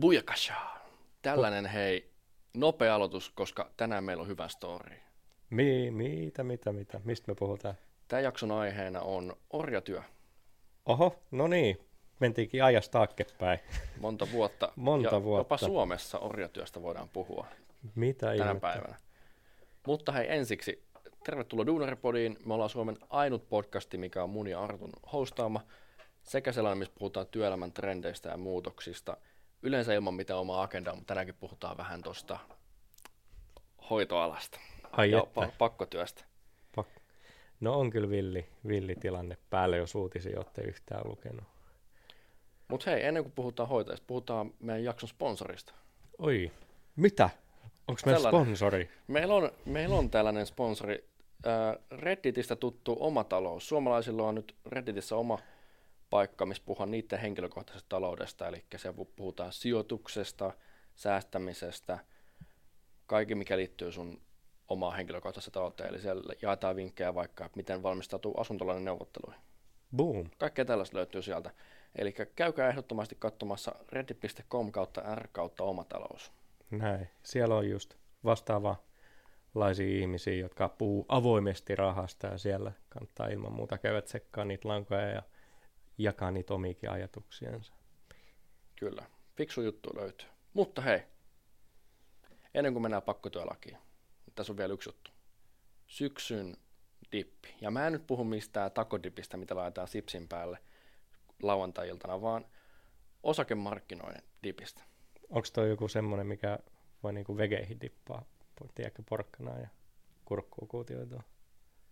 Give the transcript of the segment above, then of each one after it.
Bujakasha. Tällainen hei, nopea aloitus, koska tänään meillä on hyvä story. Mi, mitä, mitä, mitä? Mistä me puhutaan? Tämän jakson aiheena on orjatyö. Oho, no niin. Mentiinkin ajasta taaksepäin. Monta vuotta. Monta ja vuotta. Jopa Suomessa orjatyöstä voidaan puhua Mitä tänä ihmettä? päivänä. Mutta hei, ensiksi tervetuloa Duunaripodiin. Me ollaan Suomen ainut podcasti, mikä on mun ja Artun hostaama. Sekä sellainen, missä puhutaan työelämän trendeistä ja muutoksista. Yleensä ilman mitään omaa agendaa, mutta tänäänkin puhutaan vähän tuosta hoitoalasta Ai ja pa- pakkotyöstä. Pak- No on kyllä villi, villi tilanne päälle, jos uutisia olette yhtään lukenut. Mutta hei, ennen kuin puhutaan hoitajista, puhutaan meidän jakson sponsorista. Oi, mitä? Onko meillä sponsori? Meillä on, meillä on tällainen sponsori, äh, Redditistä tuttu Oma talous. Suomalaisilla on nyt Redditissä oma paikka, missä puhutaan niiden henkilökohtaisesta taloudesta, eli se puhutaan sijoituksesta, säästämisestä, kaikki mikä liittyy sun omaan henkilökohtaiseen talouteen, eli siellä jaetaan vinkkejä vaikka, miten valmistautuu asuntolainen neuvotteluihin. Boom. Kaikkea tällaista löytyy sieltä. Eli käykää ehdottomasti katsomassa reddit.com kautta r kautta omatalous. Näin. Siellä on just vastaavanlaisia ihmisiä, jotka puhuu avoimesti rahasta ja siellä kannattaa ilman muuta käydä tsekkaa niitä lankoja ja jakaa niitä omiakin ajatuksiansa. Kyllä, fiksu juttu löytyy. Mutta hei, ennen kuin mennään pakkotyölakiin, niin tässä on vielä yksi juttu. Syksyn dippi. Ja mä en nyt puhu mistään takodipistä, mitä laitetaan sipsin päälle lauantai-iltana, vaan osakemarkkinoiden dipistä. Onko toi joku semmoinen, mikä voi niinku vegeihin dippaa, tiedätkö, porkkanaa ja kurkkuu kuutioitua?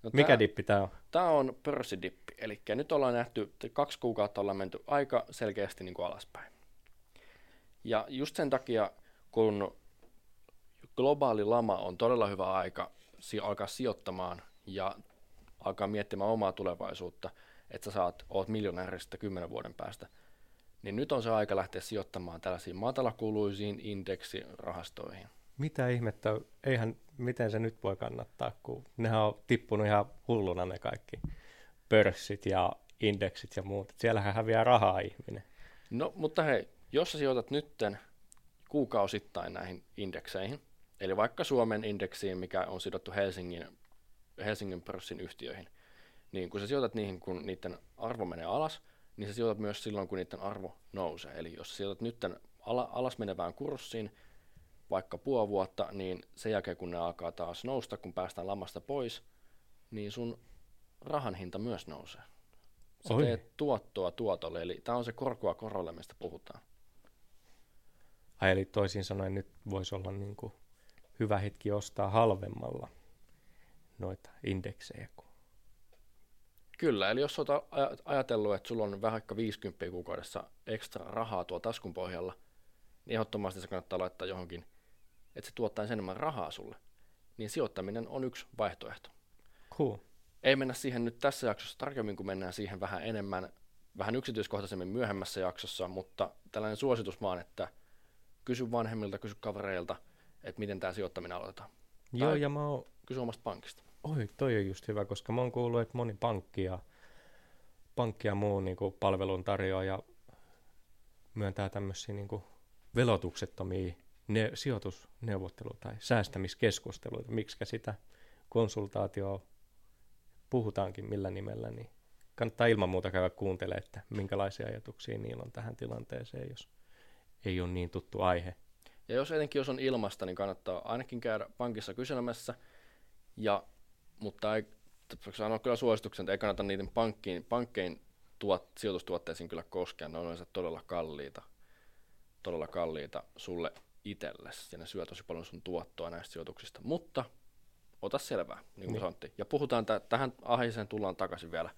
No Mikä tää, dippi tää on? Tämä on pörssidippi, eli nyt ollaan nähty, että kaksi kuukautta ollaan menty aika selkeästi niin kuin alaspäin. Ja just sen takia, kun globaali lama on todella hyvä aika si- alkaa sijoittamaan ja alkaa miettimään omaa tulevaisuutta, että sä saat, oot miljonääristä kymmenen vuoden päästä, niin nyt on se aika lähteä sijoittamaan tällaisiin matalakuluisiin indeksirahastoihin. Mitä ihmettä, eihän, miten se nyt voi kannattaa, kun nehän on tippunut ihan hulluna ne kaikki pörssit ja indeksit ja muut. Siellähän häviää rahaa ihminen. No, mutta hei, jos sä sijoitat nytten kuukausittain näihin indekseihin, eli vaikka Suomen indeksiin, mikä on sidottu Helsingin, Helsingin pörssin yhtiöihin, niin kun sä sijoitat niihin, kun niiden arvo menee alas, niin sä sijoitat myös silloin, kun niiden arvo nousee. Eli jos sä sijoitat nytten ala, alas menevään kurssiin vaikka puoli vuotta, niin sen jälkeen, kun ne alkaa taas nousta, kun päästään lamasta pois, niin sun rahan hinta myös nousee. Sä Oi. teet tuottoa tuotolle, eli tämä on se korkoa korolle, mistä puhutaan. Ai, eli toisin sanoen nyt voisi olla niin kuin hyvä hetki ostaa halvemmalla noita indeksejä. Kyllä, eli jos olet aj- ajatellut, että sulla on vaikka 50 kuukaudessa ekstra rahaa tuolla taskun pohjalla, niin ehdottomasti se kannattaa laittaa johonkin, että se tuottaa enemmän rahaa sulle. Niin sijoittaminen on yksi vaihtoehto. Cool. Ei mennä siihen nyt tässä jaksossa tarkemmin, kun mennään siihen vähän enemmän, vähän yksityiskohtaisemmin myöhemmässä jaksossa, mutta tällainen suositus vaan, että kysy vanhemmilta, kysy kavereilta, että miten tämä sijoittaminen aloitetaan. Joo, Tai- ja mä oon, Kysy omasta pankista. oi, toi on just hyvä, koska mä oon kuullut, että moni pankki ja, pankki ja muu niin kuin palvelun tarjoaja myöntää tämmöisiä niin velotuksettomia ne, sijoitusneuvotteluita tai säästämiskeskusteluita, miksi sitä konsultaatioa puhutaankin millä nimellä, niin kannattaa ilman muuta käydä kuuntelemaan, että minkälaisia ajatuksia niillä on tähän tilanteeseen, jos ei ole niin tuttu aihe. Ja jos etenkin jos on ilmasta, niin kannattaa ainakin käydä pankissa kyselemässä. Ja, mutta ei, sanoa kyllä suosituksen, että ei kannata niiden pankkiin, pankkein tuot, sijoitustuotteisiin kyllä koskea. Ne on yleensä todella kalliita, todella kalliita sulle itsellesi. Ja ne syö tosi paljon sun tuottoa näistä sijoituksista. Mutta ota selvää, niin kuin Niin. sanottiin. Ja puhutaan, tä- tähän aiheeseen tullaan takaisin vielä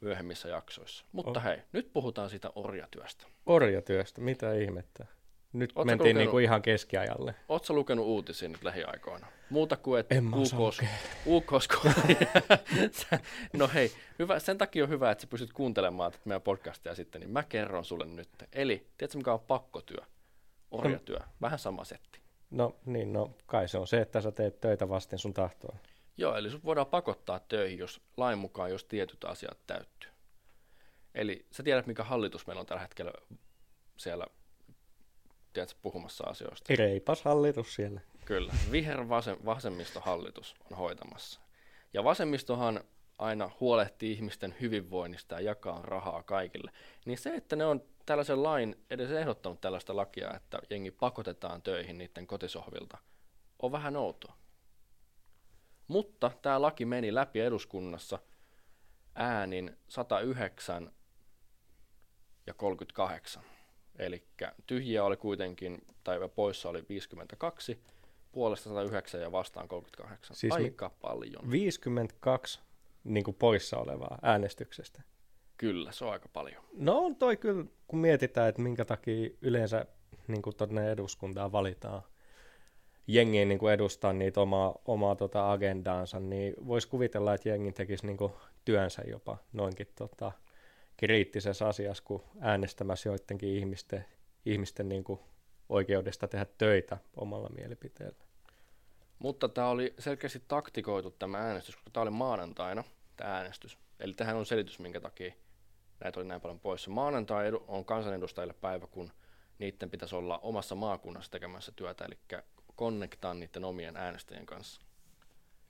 myöhemmissä jaksoissa. Mutta Oh. hei, nyt puhutaan siitä orjatyöstä. Orjatyöstä, mitä ihmettä? Nyt Ootko mentiin lukenut- niin kuin ihan keskiajalle. Oletko lukenut uutisia nyt lähiaikoina? Muuta kuin, että UKs, UKs No hei, hyvä, sen takia on hyvä, että sä pystyt kuuntelemaan tätä meidän podcastia sitten, niin mä kerron sulle nyt. Eli, tiedätkö mikä on pakkotyö? Orjatyö. Vähän sama setti. No niin, no kai se on se, että sä teet töitä vasten sun tahtoa. Joo, eli sut voidaan pakottaa töihin, jos lain mukaan, jos tietyt asiat täyttyy. Eli sä tiedät, mikä hallitus meillä on tällä hetkellä siellä tiedätkö, puhumassa asioista. Reipas hallitus siellä. Kyllä, viher vasemmistohallitus on hoitamassa. Ja vasemmistohan aina huolehtii ihmisten hyvinvoinnista ja jakaa rahaa kaikille. Niin se, että ne on tällaisen lain edes ehdottanut tällaista lakia, että jengi pakotetaan töihin niiden kotisohvilta, on vähän outoa. Mutta tämä laki meni läpi eduskunnassa äänin 109 ja 38. Eli tyhjiä oli kuitenkin, tai poissa oli 52, puolesta 109 ja vastaan 38. Siis Aika paljon. 52 niin kuin poissa olevaa äänestyksestä. Kyllä, se on aika paljon. No on toi kyllä, kun mietitään, että minkä takia yleensä niin kuin tuonne eduskuntaan valitaan jengiin niin kuin edustaa niitä omaa, omaa tota agendaansa, niin voisi kuvitella, että jengi tekisi niin kuin työnsä jopa noinkin tota, kriittisessä asiassa, kun äänestämässä joidenkin ihmisten, ihmisten niin kuin oikeudesta tehdä töitä omalla mielipiteellä. Mutta tämä oli selkeästi taktikoitu tämä äänestys, koska tämä oli maanantaina tämä äänestys. Eli tähän on selitys, minkä takia näitä oli näin paljon poissa. Maanantai on kansanedustajille päivä, kun niiden pitäisi olla omassa maakunnassa tekemässä työtä, eli konnektaa niiden omien äänestäjien kanssa.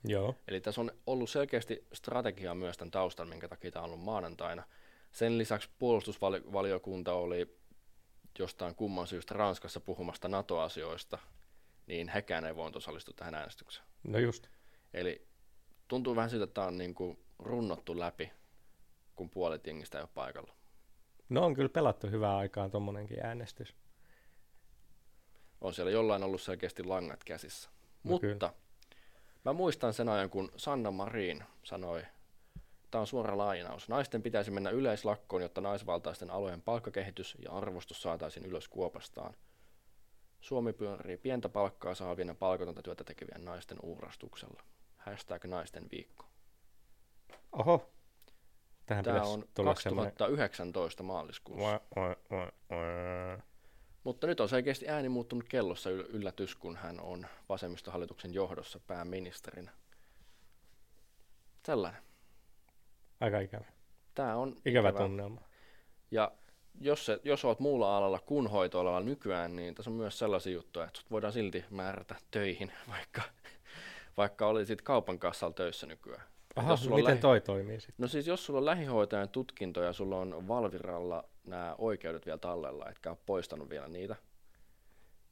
Joo. Eli tässä on ollut selkeästi strategia myös tämän taustan, minkä takia tämä on ollut maanantaina. Sen lisäksi puolustusvaliokunta oli jostain kumman syystä Ranskassa puhumasta NATO-asioista, niin hekään ei voinut osallistua tähän äänestykseen. No just. Eli tuntuu vähän siltä, että tämä on niin kuin runnottu läpi, kun puolet jengistä ei ole paikalla. No on kyllä pelattu hyvää aikaa tuommoinenkin äänestys. On siellä jollain ollut selkeästi langat käsissä. No Mutta kyllä. mä muistan sen ajan, kun Sanna Marin sanoi, tämä on suora lainaus, naisten pitäisi mennä yleislakkoon, jotta naisvaltaisten alojen palkkakehitys ja arvostus saataisiin ylös kuopastaan. Suomi pyörii pientä palkkaa saavien ja palkatonta työtä tekevien naisten uurastuksella. Hashtag naisten viikko. Oho. Tähän Tämä on 2019 semmoinen... maaliskuussa. Mutta nyt on selkeästi ääni muuttunut kellossa yllätys, kun hän on vasemmistohallituksen johdossa pääministerinä. Tällainen. Aika ikävä. Tämä on ikävä, ikävä. tunnelma. Ja jos, se, jos olet muulla alalla kuin hoitoalalla nykyään, niin tässä on myös sellaisia juttuja, että voidaan silti määrätä töihin, vaikka, vaikka olisit kaupan kassalla töissä nykyään. Aha, jos miten lähi... toi toimii sitten? No siis jos sulla on lähihoitajan tutkinto ja sulla on Valviralla nämä oikeudet vielä tallella, etkä ole poistanut vielä niitä,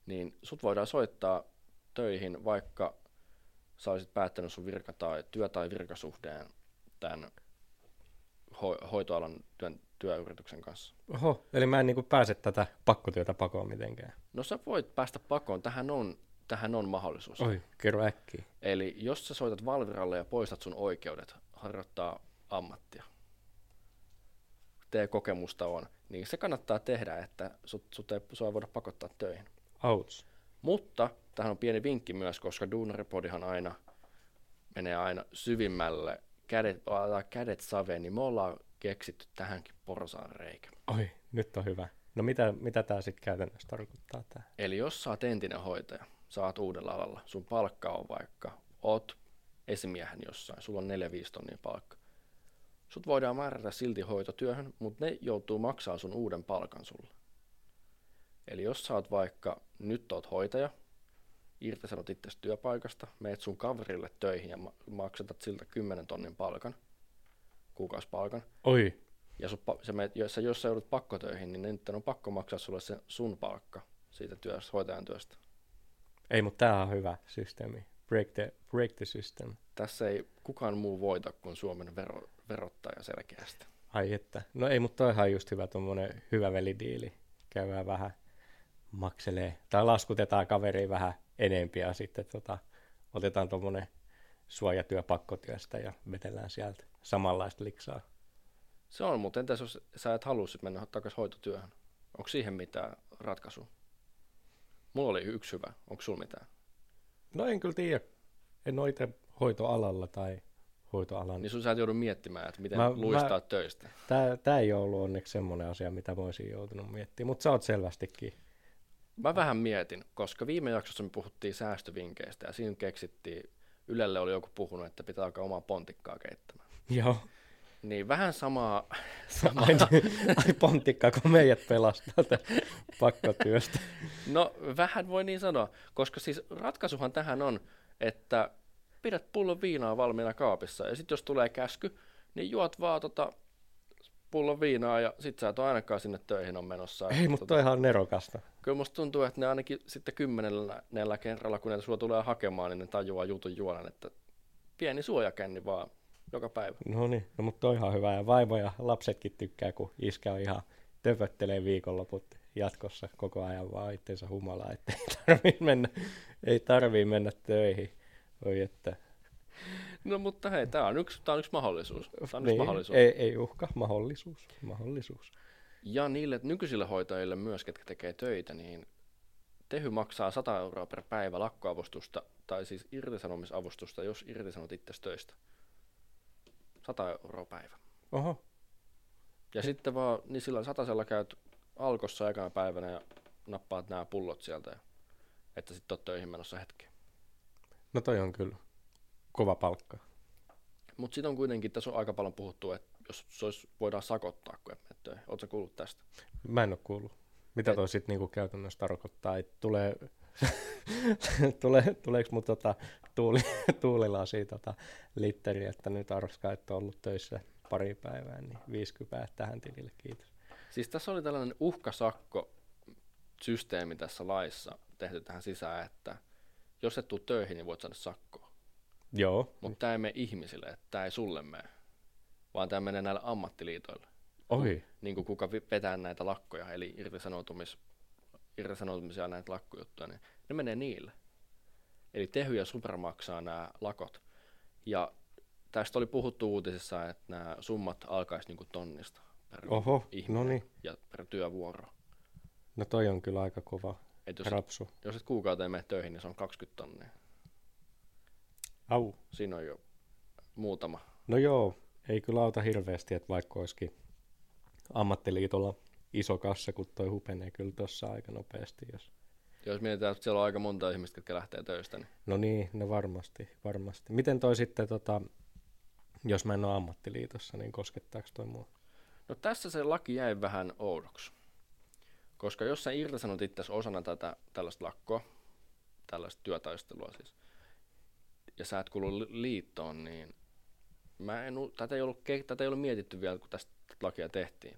niin sut voidaan soittaa töihin, vaikka sä olisit päättänyt sun virka- tai työ- tai virkasuhteen tämän ho- hoitoalan työn, työyrityksen kanssa. Oho, eli mä en niin pääse tätä pakkotyötä pakoon mitenkään. No sä voit päästä pakoon, tähän on, tähän on mahdollisuus. Oi, kerro äkkiä. Eli jos sä soitat Valviralle ja poistat sun oikeudet harjoittaa ammattia, tee kokemusta on, niin se kannattaa tehdä, että sut, sut ei, sua ei voida pakottaa töihin. Outs. Mutta tähän on pieni vinkki myös, koska Duunaripodihan aina menee aina syvimmälle kädet, kädet saveen, niin me ollaan keksitty tähänkin porsaan reikä. Oi, nyt on hyvä. No mitä, mitä tämä sitten käytännössä tarkoittaa tää? Eli jos sä oot entinen hoitaja, saat uudella alalla, sun palkka on vaikka, oot esimiehen jossain, sulla on 4-5 tonnia palkka. Sut voidaan määrätä silti hoitotyöhön, mutta ne joutuu maksaa sun uuden palkan sulle. Eli jos sä oot vaikka, nyt oot hoitaja, irtisanot itse työpaikasta, meet sun kaverille töihin ja maksatat siltä 10 tonnin palkan, kuukausipalkan. Oi. Ja sun, se meet, jos, sä, jos sä joudut pakkotöihin, niin nyt on pakko maksaa sulle se sun palkka siitä työstä, hoitajan työstä. Ei, mutta tämä on hyvä systeemi. Break the, break the system. Tässä ei kukaan muu voita kuin Suomen vero, verottaja selkeästi. Ai että. No ei, mutta toihan on just hyvä tuommoinen hyvä velidiili. Käydään vähän makselee, tai laskutetaan kaveri vähän enempiä sitten tota, otetaan tuommoinen suojatyö pakkotyöstä ja vetellään sieltä samanlaista liksaa. Se on, mutta entäs jos sä et halua mennä takaisin hoitotyöhön? Onko siihen mitään ratkaisua? Mulla oli yksi hyvä. Onko sulla mitään? No en kyllä tiedä. En ole itse hoitoalalla tai hoitoalan. Niin sun sä et joudu miettimään, että miten mä, luistaa mä, töistä. Tää, tää ei ole ollut onneksi semmoinen asia, mitä mä olisin joutunut miettimään, mutta sä oot selvästikin. Mä vähän mietin, koska viime jaksossa me puhuttiin säästövinkeistä ja siinä keksittiin, Ylelle oli joku puhunut, että pitää alkaa omaa pontikkaa keittämään. Joo. Niin vähän samaa, samaa. Ai, ai pontikka, kun meidät pelastaa tästä pakkotyöstä. No vähän voi niin sanoa, koska siis ratkaisuhan tähän on, että pidät pullon viinaa valmiina kaapissa ja sitten jos tulee käsky, niin juot vaan tota pullon viinaa ja sit sä et ole ainakaan sinne töihin on menossa. Ei, mutta tota, ihan nerokasta. Kyllä musta tuntuu, että ne ainakin sitten kymmenellä kerralla, kun ne sulla tulee hakemaan, niin ne tajuaa jutun juonan, että pieni suojakänni vaan joka päivä. No niin, no, mutta on ihan hyvä. Ja vaimo ja lapsetkin tykkää, kun iskä on ihan töpöttelee viikonloput jatkossa koko ajan vaan itseensä humalaa, että ei tarvii mennä, ei tarvii mennä töihin. Oi että. No mutta hei, tämä on yksi, tää on yksi mahdollisuus. Tää on niin, yksi mahdollisuus. Ei, ei uhka, mahdollisuus, mahdollisuus. Ja niille nykyisille hoitajille myös, ketkä tekee töitä, niin Tehy maksaa 100 euroa per päivä lakkoavustusta, tai siis irtisanomisavustusta, jos irtisanot itse töistä. 100 euroa päivä. Oho, Ja sitten vaan, niin sillä satasella käyt alkossa ekana päivänä ja nappaat nämä pullot sieltä, ja, että sitten oot töihin menossa hetki. no toi on kyllä kova palkka. Mutta sitten on kuitenkin, tässä on aika paljon puhuttu, että jos se olisi, voidaan sakottaa, kun et töihin. Oletko kuullut tästä? Mä en ole kuullut. Mitä Et- toi sitten niinku käytännössä tarkoittaa? Et tulee, tulee, tuleeko mun tota, tuuli, tuulilasi tota, litteri, että nyt Arska et ole ollut töissä pari päivää, niin 50 tähän tilille, kiitos. Siis tässä oli tällainen uhkasakko systeemi tässä laissa tehty tähän sisään, että jos et tule töihin, niin voit saada sakkoa. Joo, Mutta tämä ei mene ihmisille, että tämä ei sulle mene, vaan tämä menee näille ammattiliitoille. ohi. Niin kuin kuka vetää näitä lakkoja, eli irtisanoutumis, irtisanoutumisia näitä lakkojuttuja, niin ne menee niille. Eli Tehy ja Super maksaa nämä lakot. Ja tästä oli puhuttu uutisissa, että nämä summat alkaisi niin tonnista per Oho, ihminen no niin. ja per työvuoro. No toi on kyllä aika kova Et jos, rapsu. jos et kuukauteen mene töihin, niin se on 20 tonnia. Au. Siinä on jo muutama. No joo, ei kyllä auta hirveästi, että vaikka olisikin ammattiliitolla iso kassa, kun toi hupenee kyllä tuossa aika nopeasti. Jos... Jos mietitään, että siellä on aika monta ihmistä, jotka lähtee töistä, niin No niin, no varmasti, varmasti. Miten toi sitten, tota, jos mä en ole ammattiliitossa, niin koskettaako toi mua? No tässä se laki jäi vähän oudoksi. Koska jos sä irtisanot itse osana tätä tällaista lakkoa, tällaista työtaistelua siis, ja sä et kuulu li- liittoon, niin mä en, tätä, ei ollut, tätä ei ollut mietitty vielä, kun tästä lakia tehtiin.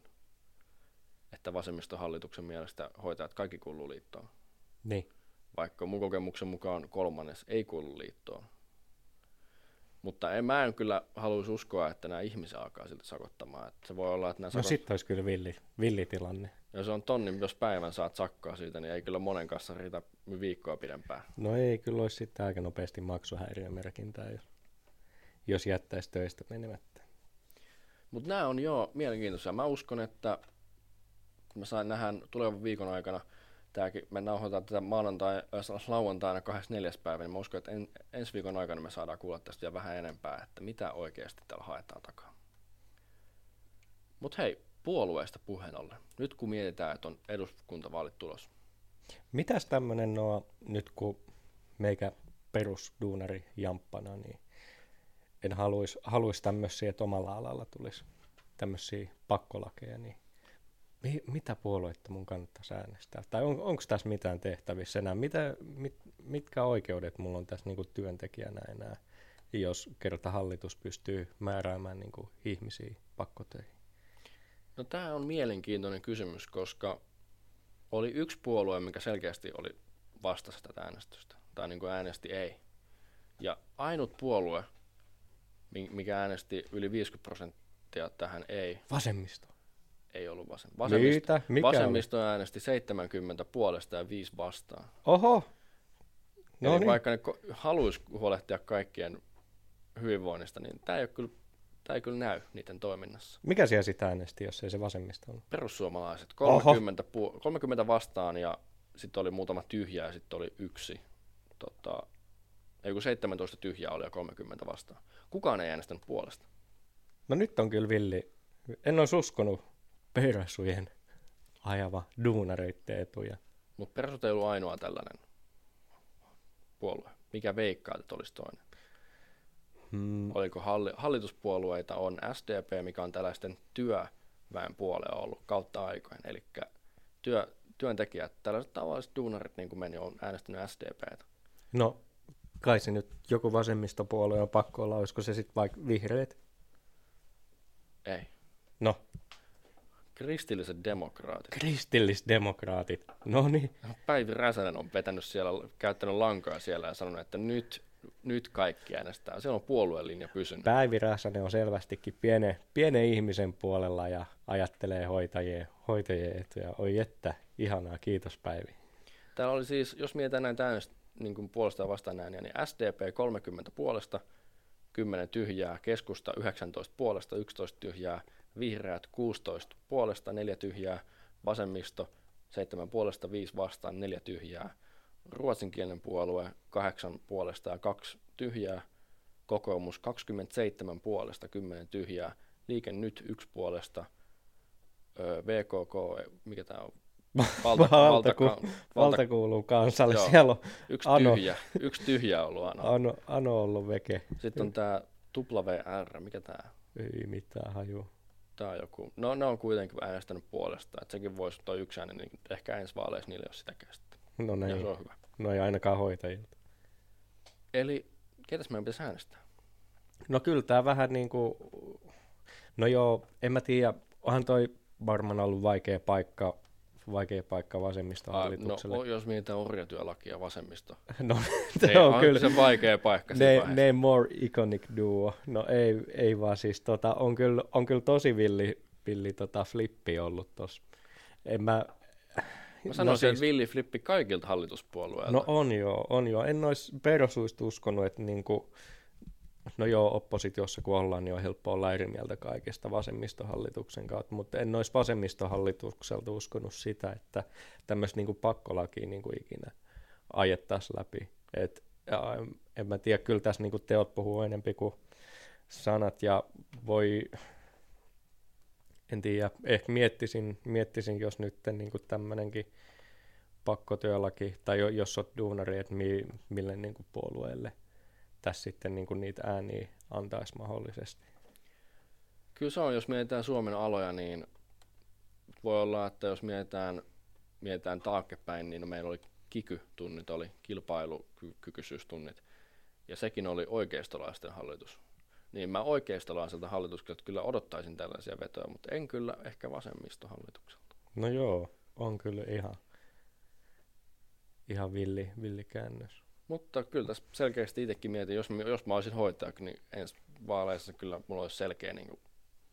Että vasemmistohallituksen mielestä hoitajat kaikki kuuluu liittoon. Niin. Vaikka mun kokemuksen mukaan kolmannes ei kuulu liittoon. Mutta en, mä en kyllä haluaisi uskoa, että nämä ihmisiä alkaa siltä sakottamaan. Että se voi olla, että nämä No sakot, sitten olisi kyllä villi, villitilanne. jos on tonni, jos päivän saat sakkaa siitä, niin ei kyllä monen kanssa riitä viikkoa pidempään. No ei, kyllä olisi sitten aika nopeasti maksuhäiriömerkintää, jos, jos jättäisi töistä menemättä. Mutta nämä on jo mielenkiintoisia. Mä uskon, että mä sain nähdä tulevan viikon aikana, tääkin, me nauhoitetaan tätä maanantai, äh, lauantaina 24. päivä, niin mä uskon, että en, ensi viikon aikana me saadaan kuulla tästä vielä vähän enempää, että mitä oikeasti täällä haetaan takaa. Mutta hei, puolueesta puheen ollen. Nyt kun mietitään, että on eduskuntavaalit tulos. Mitäs tämmönen no, nyt kun meikä perusduunari jamppana, niin en haluaisi haluais tämmöisiä, että omalla alalla tulisi tämmöisiä pakkolakeja, niin mi, mitä puoluetta mun kannattaisi äänestää? Tai on, onko tässä mitään tehtävissä enää? Mitä, mit, mitkä oikeudet mulla on tässä niinku työntekijänä enää, jos kerta hallitus pystyy määräämään niinku ihmisiä pakkotöihin? No tämä on mielenkiintoinen kysymys, koska oli yksi puolue, mikä selkeästi oli vastassa tätä äänestystä, tai niin kuin äänesti ei. Ja ainut puolue, mi- mikä äänesti yli 50 prosenttia tähän ei, Vasemmisto. Ei ollut vasen. Vasemmisto, Mitä? Mikä oli? vasemmisto äänesti 70 puolesta ja 5 vastaan. Oho! No Eli niin. vaikka ne ko- haluaisi huolehtia kaikkien hyvinvoinnista, niin tämä ei, kyllä, tää ei kyllä näy niiden toiminnassa. Mikä siellä sitten äänesti, jos ei se vasemmista ollut? Perussuomalaiset, Oho. 30, pu- 30 vastaan ja sitten oli muutama tyhjä ja sitten oli yksi. Tota, ei kun 17 tyhjää oli ja 30 vastaan. Kukaan ei äänestänyt puolesta. No nyt on kyllä villi. En olisi uskonut persujen ajava duunareitten etuja. Mutta persut ei ollut ainoa tällainen puolue. Mikä veikkaa, että olisi toinen? Mm. Oliko halli, hallituspuolueita on SDP, mikä on tällaisten työväen puolella ollut kautta aikojen, eli työ, työntekijät, tällaiset tavalliset duunarit, niin kuin meni, on äänestänyt SDPtä. No, kai se nyt joku vasemmistopuolue on pakko olla, olisiko se sitten vaikka vihreät? Ei. No. Kristilliset demokraatit. Kristillisdemokraatit, no niin. Päivi Räsänen on vetänyt siellä, käyttänyt lankaa siellä ja sanonut, että nyt, nyt kaikki äänestää. Siellä on puolueen linja pysynyt. Päivi Räsänen on selvästikin pienen, pienen ihmisen puolella ja ajattelee hoitajien, hoitajien etuja. Oi että, ihanaa, kiitos Päivi. Täällä oli siis, jos mietitään näin täynnä niin kuin puolesta ja vastaan ääniä, niin SDP 30 puolesta, 10 tyhjää, keskusta 19 puolesta, 11 tyhjää, vihreät 16 puolesta, 4 tyhjää, vasemmisto 7 puolesta, 5 vastaan, 4 tyhjää, ruotsinkielinen puolue 8 puolesta ja 2 tyhjää, kokoomus 27 puolesta, 10 tyhjää, liike nyt 1 puolesta, VKK, mikä tämä on, Valta, valta, ku, valta, valta kuuluu kansalle. Joo, Siellä on yksi, ano, tyhjä, yksi tyhjä ollut Ano. Ano, ano ollut veke. Sitten on tämä VR, mikä tämä? Ei mitään haju. Tämä on joku, no ne on kuitenkin äänestänyt puolesta, että sekin voisi tuo yksi ääni, niin ehkä ensi vaaleissa niille jos sitä sitten. No ne, ja se on hyvä. No ei ainakaan hoitajilta. Eli ketäs meidän pitäisi äänestää? No kyllä tämä vähän niin kuin, no joo, en mä tiedä, onhan toi varmaan ollut vaikea paikka vaikea paikka vasemmistohallitukselle. No, jos mietitään orjatyölakia vasemmisto. no, se on kyllä. se vaikea paikka ne, ne more iconic duo. No ei, ei vaan siis, tota, on, kyllä, on kyllä tosi villi, villi tota, flippi ollut tossa. En mä, Mä sanoisin, no siis, että villi flippi kaikilta hallituspuolueilta. No on joo, on joo. En olisi perusluista uskonut, että niinku, No joo, oppositiossa kun ollaan, niin on helppo olla eri mieltä kaikesta vasemmistohallituksen kautta, mutta en olisi vasemmistohallitukselta uskonut sitä, että tämmöistä niin pakkolakia niin kuin ikinä ajettaisiin läpi. Et, ja, en mä tiedä, kyllä tässä niin kuin teot puhuu enempi kuin sanat ja voi, en tiedä, ehkä miettisin, miettisin jos nyt niin tämmöinenkin pakkotyölaki, tai jos olet duunari, että mi, mille niin kuin puolueelle – tässä sitten niin kuin niitä ääniä antaisi mahdollisesti. Kyllä se on, jos mietitään Suomen aloja, niin voi olla, että jos mietitään, mietitään taaksepäin, niin meillä oli kiky-tunnit, oli kilpailukykyisyys-tunnit, ja sekin oli oikeistolaisten hallitus. Niin mä oikeistolaiselta hallitukselta kyllä odottaisin tällaisia vetoja, mutta en kyllä ehkä vasemmistohallitukselta. No joo, on kyllä ihan, ihan villi, villi käännös. Mutta kyllä tässä selkeästi itsekin mietin, jos, jos mä olisin hoitaja, niin ensi vaaleissa kyllä mulla olisi selkeä, niin kuin,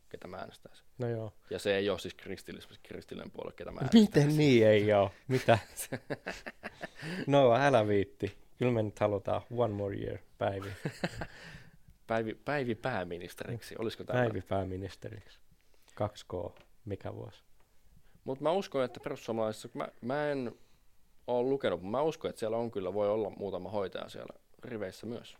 ketä mä äänestäisin. No joo. Ja se ei ole siis kristillis, kristillinen puolue, ketä mä äänestäisin. Miten niin ei ole? Mitä? no älä viitti. Kyllä me nyt halutaan one more year, Päivi. Päivi, Päivi pääministeriksi, olisiko tämä? Päivi pääministeriksi. 2K, mikä vuosi? Mutta mä uskon, että perussuomalaisissa, mä, mä en ole lukenut, mutta mä uskon, että siellä on kyllä, voi olla muutama hoitaja siellä riveissä myös.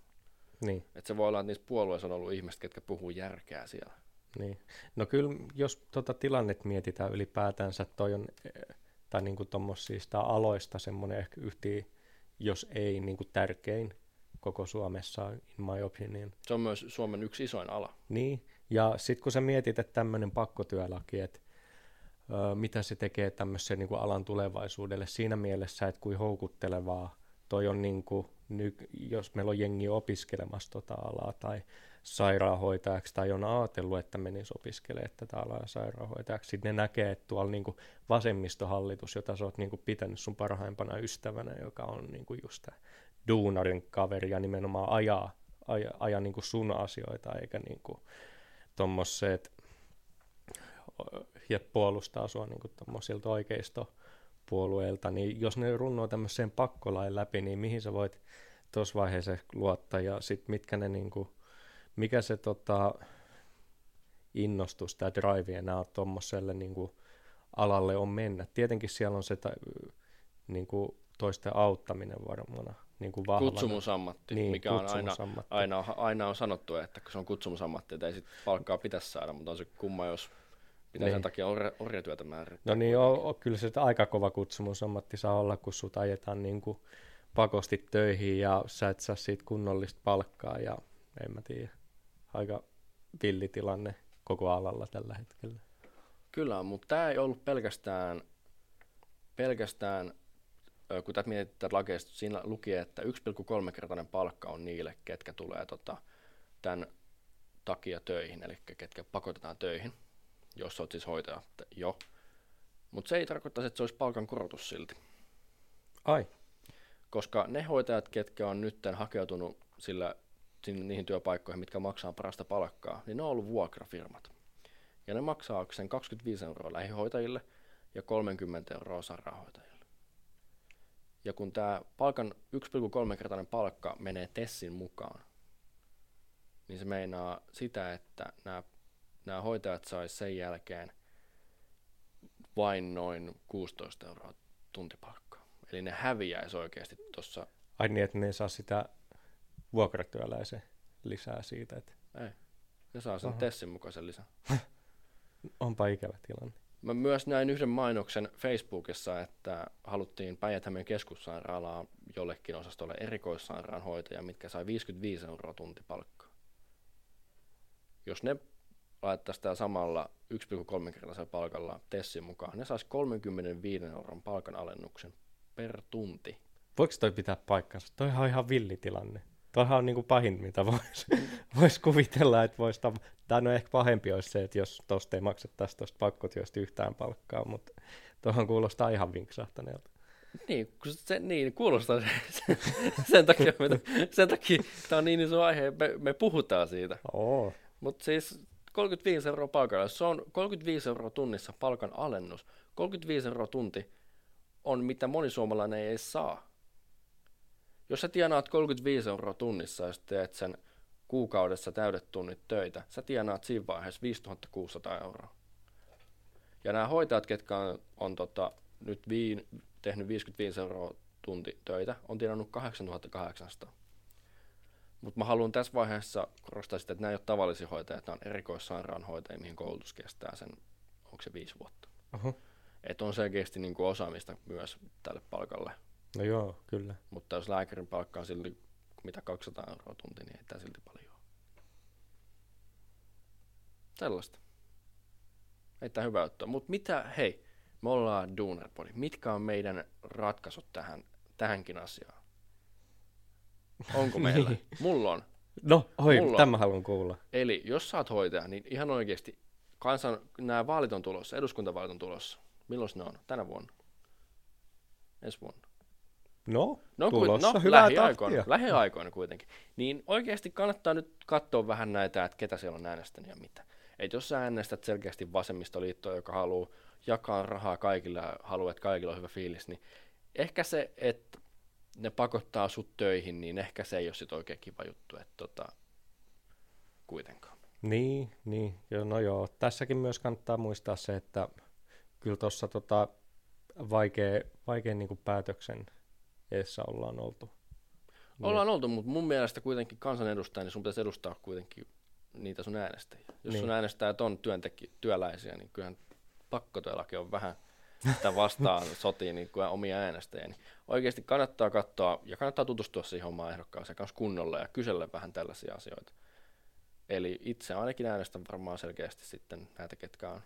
Niin. Että se voi olla, että niissä puolueissa on ollut ihmiset, ketkä puhuu järkeä siellä. Niin. No kyllä, jos tota tilannet mietitään ylipäätänsä, toi on, tai niin kuin tuommoisista aloista semmoinen ehkä yhti, jos ei niin kuin tärkein koko Suomessa, in my opinion. Se on myös Suomen yksi isoin ala. Niin, ja sitten kun sä mietit, että tämmöinen pakkotyölaki, että mitä se tekee tämmöisen niin kuin alan tulevaisuudelle siinä mielessä, että kuin houkuttelevaa toi on, niin kuin, jos meillä on jengi opiskelemassa tota alaa tai sairaanhoitajaksi tai on ajatellut, että menisi opiskelemaan tätä alaa sairaanhoitajaksi, sitten ne näkee, että tuolla niin kuin vasemmistohallitus, jota sä oot niin kuin pitänyt sun parhaimpana ystävänä, joka on niin kuin just tämä duunarin kaveri ja nimenomaan ajaa, aja, aja niin kuin sun asioita, eikä niin kuin ja puolustaa sua niin tuommoisilta oikeistopuolueilta, niin jos ne runnoo tämmöiseen pakkolain läpi, niin mihin sä voit tuossa vaiheessa luottaa ja sitten mitkä ne niin kuin, mikä se tota, innostus tai drive enää tuommoiselle niin alalle on mennä. Tietenkin siellä on se ta, niin kuin toisten auttaminen varmana niin kuin vahvana. Kutsumusammatti, niin, mikä on aina, aina, aina on sanottu, että se on kutsumusammatti, että ei sit palkkaa pitäisi saada, mutta on se kumma, jos Pitää niin. sen takia orja, orjatyötä määrittää. No niin, on, on, kyllä se aika kova kutsumusammatti saa olla, kun sut ajetaan niin kuin pakosti töihin ja sä et saa siitä kunnollista palkkaa ja en mä tiedä. Aika villitilanne koko alalla tällä hetkellä. Kyllä, mutta tämä ei ollut pelkästään, pelkästään kun tätä mietitään lakeista, siinä luki, että 1,3-kertainen palkka on niille, ketkä tulee tota, tämän takia töihin, eli ketkä pakotetaan töihin, jos olet siis hoitaja jo. Mutta se ei tarkoita, että se olisi palkan korotus silti. Ai, Koska ne hoitajat, ketkä on nyt hakeutunut sillä, sinne, niihin työpaikkoihin, mitkä maksaa parasta palkkaa, niin ne on ollut vuokrafirmat. Ja ne maksaa sen 25 euroa lähihoitajille ja 30 euroa sairaanhoitajille. Ja kun tämä palkan 1,3-kertainen palkka menee Tessin mukaan, niin se meinaa sitä, että nämä, nämä hoitajat sais sen jälkeen vain noin 16 euroa tuntipalkkaa. Eli ne häviäisi oikeasti tuossa. ai niin, että ne ei saa sitä vuokratyöläisen lisää siitä, että Ei. Ne saa sen Aha. Tessin mukaisen lisän. onpa ikävä tilanne. Mä myös näin yhden mainoksen Facebookissa, että haluttiin päijät keskussairaalaan jollekin osastolle erikoissairaanhoitaja, mitkä sai 55 euroa tuntipalkkaa. Jos ne laittaisi tämä samalla 1,3-kertaisella palkalla Tessin mukaan, ne saisi 35 euron palkanalennuksen per tunti. Voiko toi pitää paikkansa? Toihan on ihan villitilanne. Toihan on niinku pahin, mitä voisi vois kuvitella, että voisi tav- Tai no ehkä pahempi olisi se, että jos tosta ei maksettaisi tosta pakkotyöstä yhtään palkkaa, mutta tuohon kuulostaa ihan vinksahtaneelta. Niin, kun se, niin kuulostaa se, se, sen takia, me, sen takia tämä on niin iso aihe, me, me puhutaan siitä. Oo. Mutta siis 35 euroa palkalla, se on 35 euroa tunnissa palkan alennus, 35 euroa tunti on mitä moni suomalainen ei edes saa. Jos sä tienaat 35 euroa tunnissa ja teet sen kuukaudessa täydet tunnit töitä, sä tienaat siinä vaiheessa 5600 euroa. Ja nämä hoitajat, ketkä on, on tota, nyt viin, tehnyt 55 euroa tunti töitä, on tienannut 8800. Mutta mä haluan tässä vaiheessa korostaa sitä, että nämä ei ole tavallisia hoitajia, että nämä on erikoissairaanhoitajia, mihin koulutus kestää sen, onko se viisi vuotta. Oho. Että on selkeästi niin kuin osaamista myös tälle palkalle. No joo, kyllä. Mutta jos lääkärin palkka on silti mitä 200 euroa tunti, niin ei tämä silti paljon ole. Sellaista. Ei tämä hyvä juttu. Mutta mitä, hei, me ollaan Dunerpodi. Mitkä on meidän ratkaisut tähän, tähänkin asiaan? Onko meillä? Niin. Mulla on. No, oi, Mulla on. tämä haluan kuulla. Eli jos sä oot hoitaja, niin ihan oikeasti kansan, nämä vaalit on tulossa, eduskuntavaalit on tulossa. Milloin ne on? Tänä vuonna? Ensi vuonna? No, No, tulossa no hyvää lähiaikoina, tahtia. lähiaikoina kuitenkin. Niin oikeasti kannattaa nyt katsoa vähän näitä, että ketä siellä on äänestänyt ja mitä. Et jos sä äänestät selkeästi vasemmistoliittoa, joka haluaa jakaa rahaa kaikille ja haluaa, että kaikilla on hyvä fiilis, niin ehkä se, että ne pakottaa sut töihin, niin ehkä se ei ole sit oikein kiva juttu, että tota, kuitenkaan. Niin, niin. Joo, no joo. Tässäkin myös kannattaa muistaa se, että kyllä tuossa tota, vaikea, vaikea niin päätöksen eessä ollaan oltu. Niin, Ollaan oltu, mutta mun mielestä kuitenkin kansanedustaja, niin sun pitäisi edustaa kuitenkin niitä sun äänestäjiä. Jos Niin. sun äänestäjät on työntekki, työläisiä, niin kyllähän pakkotyölaki on vähän sitä vastaan sotii niin kuin omia äänestäjiä. Niin oikeasti kannattaa katsoa ja kannattaa tutustua siihen omaan ehdokkaaseen kanssa kunnolla ja kysellä vähän tällaisia asioita. Eli itse ainakin äänestän varmaan selkeästi sitten näitä, ketkä on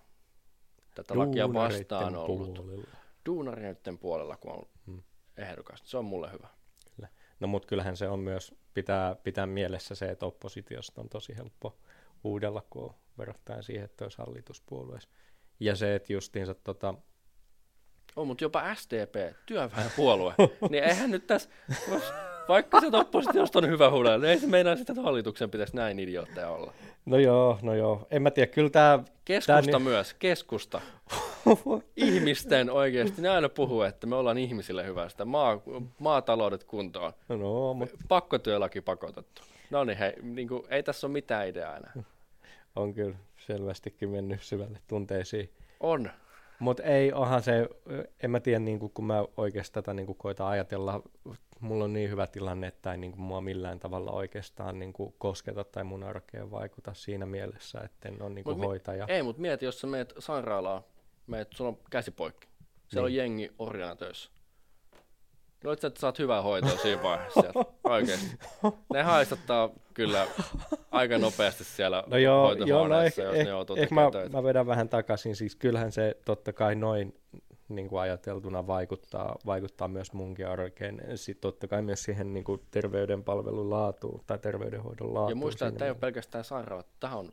tätä lakia vastaan ollut. puolella. Duunareiden puolella, kun on Hmm. ehdokas. Se on mulle hyvä. No mutta kyllähän se on myös, pitää pitää mielessä se, että oppositiosta on tosi helppo uudella, kun verrattuna siihen, että olisi hallituspuolueessa. Ja se, että justiinsa tota, On, mutta jopa SDP, työväenpuolue, niin eihän nyt tässä, vaikka se oppositiosta on hyvä huudella, niin ei se meinaa sitä, että hallituksen pitäisi näin idiootteja olla. no joo, no joo, en mä tiedä, kyllä tämä, Keskusta Tää myös, keskusta. Ihmisten oikeasti, ne aina puhuu, että me ollaan ihmisille hyvästä, maa, maataloudet kuntoon, no mutta pakkotyölaki pakotettu. No niin, hei, niin kuin, ei tässä ole mitään ideaa enää. on kyllä selvästikin mennyt syvälle tunteisiin. On. Mutta ei, onhan se, en mä tiedä, niin kun mä oikeastaan tätä niin koitan ajatella, mulla on niin hyvä tilanne, että ei niin mua millään tavalla oikeastaan niin kosketa tai mun arkeen vaikuta siinä mielessä, että en ole niin Mut mi- hoitaja. Ei, mutta mieti, jos sä meet sairaalaan, meet, sulla on käsi poikki. Siellä on Niin. jengi orjana töissä. Luuletko, että saat hyvää hoitoa siinä vaiheessa sieltä? Oikeesti. Ne haistattaa kyllä aika nopeasti siellä No joo, joo no ehkä jos eh, ne joutuu eh, mä, töitä. mä vedän vähän takaisin. Siis kyllähän se totta kai noin niin kuin ajateltuna vaikuttaa, vaikuttaa myös munkin arkeen. Sitten totta kai myös siihen niin kuin terveydenpalvelun laatuun tai terveydenhoidon laatuun. Ja muista, että tämä ei ole pelkästään sairaalat. Tämä on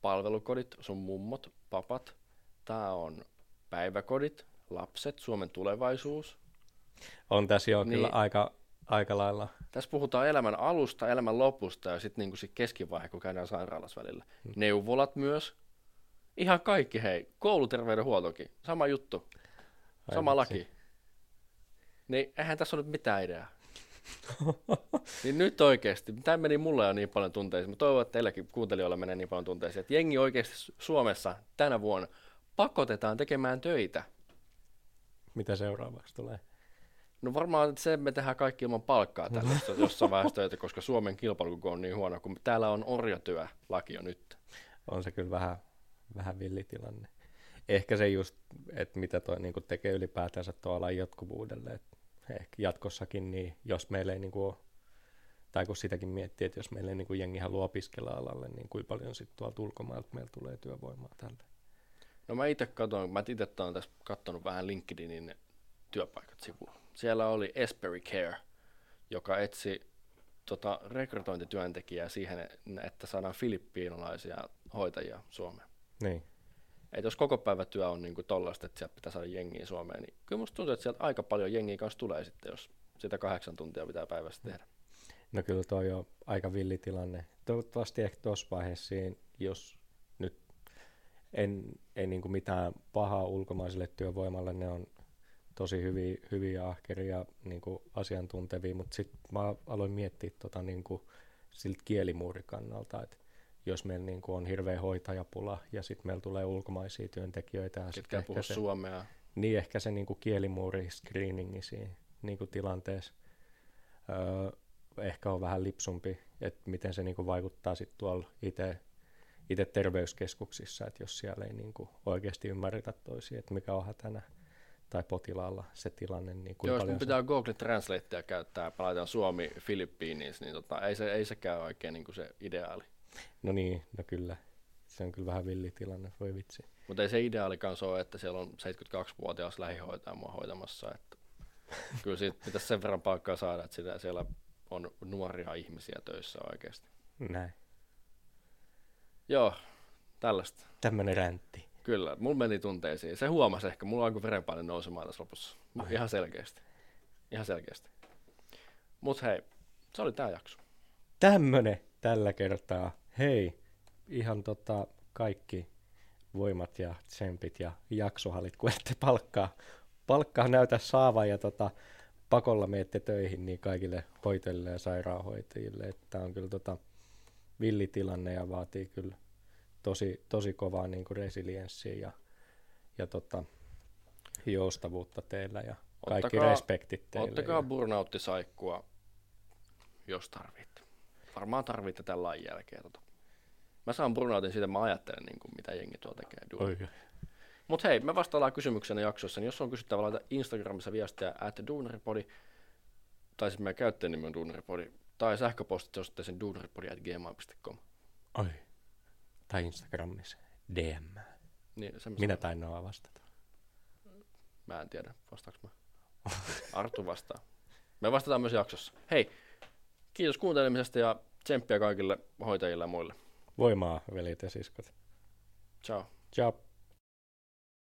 palvelukodit, sun mummot, papat. Tämä on päiväkodit, lapset, Suomen tulevaisuus. On tässä jo Niin. kyllä aika, aika lailla. Tässä puhutaan elämän alusta, elämän lopusta ja sitten niinku sit keskivaihe, kun käydään sairaalassa välillä. Mm. Neuvolat myös. Ihan kaikki, hei. Kouluterveydenhuoltokin. Sama juttu. Sama laki. Niin eihän tässä ole nyt mitään ideaa. niin nyt oikeasti, tämä meni mulle jo niin paljon tunteisiin. Mä toivon, että teilläkin kuuntelijoilla menee niin paljon tunteisiin, että jengi oikeasti Su- Suomessa tänä vuonna pakotetaan tekemään töitä. Mitä seuraavaksi tulee? No varmaan se me tehdään kaikki ilman palkkaa jos- jossain vaiheessa töitä, koska Suomen kilpailukyky on niin huono, kun täällä on orjatyö laki jo nyt. On se kyllä vähän, vähän villitilanne. Ehkä se just, että mitä toi niin tekee ylipäätänsä tuo alan jatkuvuudelle. Et ehkä jatkossakin, niin jos meillä ei niin kuin, tai kun sitäkin miettii, että jos meillä ei niin kuin jengi haluaa opiskella alalle, niin kuinka paljon sitten tuolta ulkomailta meillä tulee työvoimaa tälle. No mä itse katsoin, mä itse olen tässä katsonut vähän LinkedInin työpaikat sivulla. Siellä oli Esperi Care, joka etsi tota, rekrytointityöntekijää siihen, että saadaan filippiinalaisia hoitajia Suomeen. Niin. Et jos koko päivä työ on niin tollaista, että sieltä pitää saada jengiä Suomeen, niin kyllä musta tuntuu, että sieltä aika paljon jengiä kanssa tulee sitten, jos sitä kahdeksan tuntia pitää päivässä tehdä. No kyllä toi on aika villitilanne. Toivottavasti ehkä tuossa vaiheessa, siinä, jos nyt en, ei niin kuin mitään pahaa ulkomaiselle työvoimalle, ne on tosi hyviä, hyviä ahkeria niin kuin asiantuntevia, mutta sitten mä aloin miettiä tota niin kuin siltä kielimuurikannalta, että jos meillä niin kuin on hirveä hoitajapula ja sitten meillä tulee ulkomaisia työntekijöitä, ja Ketkä ei puhu ehkä se, suomea. niin ehkä se niin kuin kielimuuri screeningi siinä niin kuin tilanteessa öö, ehkä on vähän lipsumpi, että miten se niin kuin vaikuttaa sitten tuolla itse itse terveyskeskuksissa, että jos siellä ei niin kuin oikeasti ymmärretä toisia, että mikä on hätänä tai potilaalla se tilanne, niin kuinka Joo, jos pitää Google Translatea käyttää, palataan Suomi Filippiiniin, niin tota, ei, se, ei sekään oikein niin kuin se ideaali. se... No niin, no kyllä. Se on kyllä vähän villitilanne, voi vitsi. Mutta ei se ideaalikaan se ole, että siellä on 72-vuotias lähihoitaja mua hoitamassa. Että kyllä siitä pitäisi sen verran paikkaa saada, että sitä, siellä on nuoria ihmisiä töissä oikeasti. Näin. Joo, tällaista. Tämmönen räntti. Kyllä, mulla meni tunteisiin. Se huomasi ehkä, mulla alkoi verenpaine nousemaan tässä lopussa. Ai. Ihan selkeästi. Ihan selkeästi. Mut hei, se oli tää jakso. Tämmönen tällä kertaa. Hei, ihan tota kaikki voimat ja tsempit ja jaksohalit, kun ette palkkaa, palkkaa näytä saavan ja tota, pakolla meette töihin niin kaikille hoitajille ja sairaanhoitajille. Tämä on kyllä tota, villitilanne ja vaatii kyllä tosi, tosi kovaa niin kuin resilienssiä ja, ja tota, joustavuutta teillä ja kaikki Ottakaa- respektit teille. Ottakaa ja, burnouttisaikkua, jos tarvitte. Varmaan tarvitte tämän lain jälkeen. Tota. Mä saan burnoutin siitä, mä ajattelen, niin kuin, mitä jengi tuolla tekee. Mutta hei, me vastaillaan kysymyksenä jaksossa, niin jos on kysyttävä, laita Instagramissa viestiä at duunaripodi, tai siis meidän käyttäjänimi on duunaripodi, tai sähköpostit osoitteeseen duunaripodi at gmail.com. oi. Tai Instagramissa DM. Niin, Minä tainnaan vastata. Mä en tiedä, vastaaks mä. Arttu vastaa. Me vastataan myös jaksossa. Hei, kiitos kuuntelemisesta ja tsemppiä kaikille hoitajille ja muille. Voimaa, veljet ja siskot. Ciao. Ciao.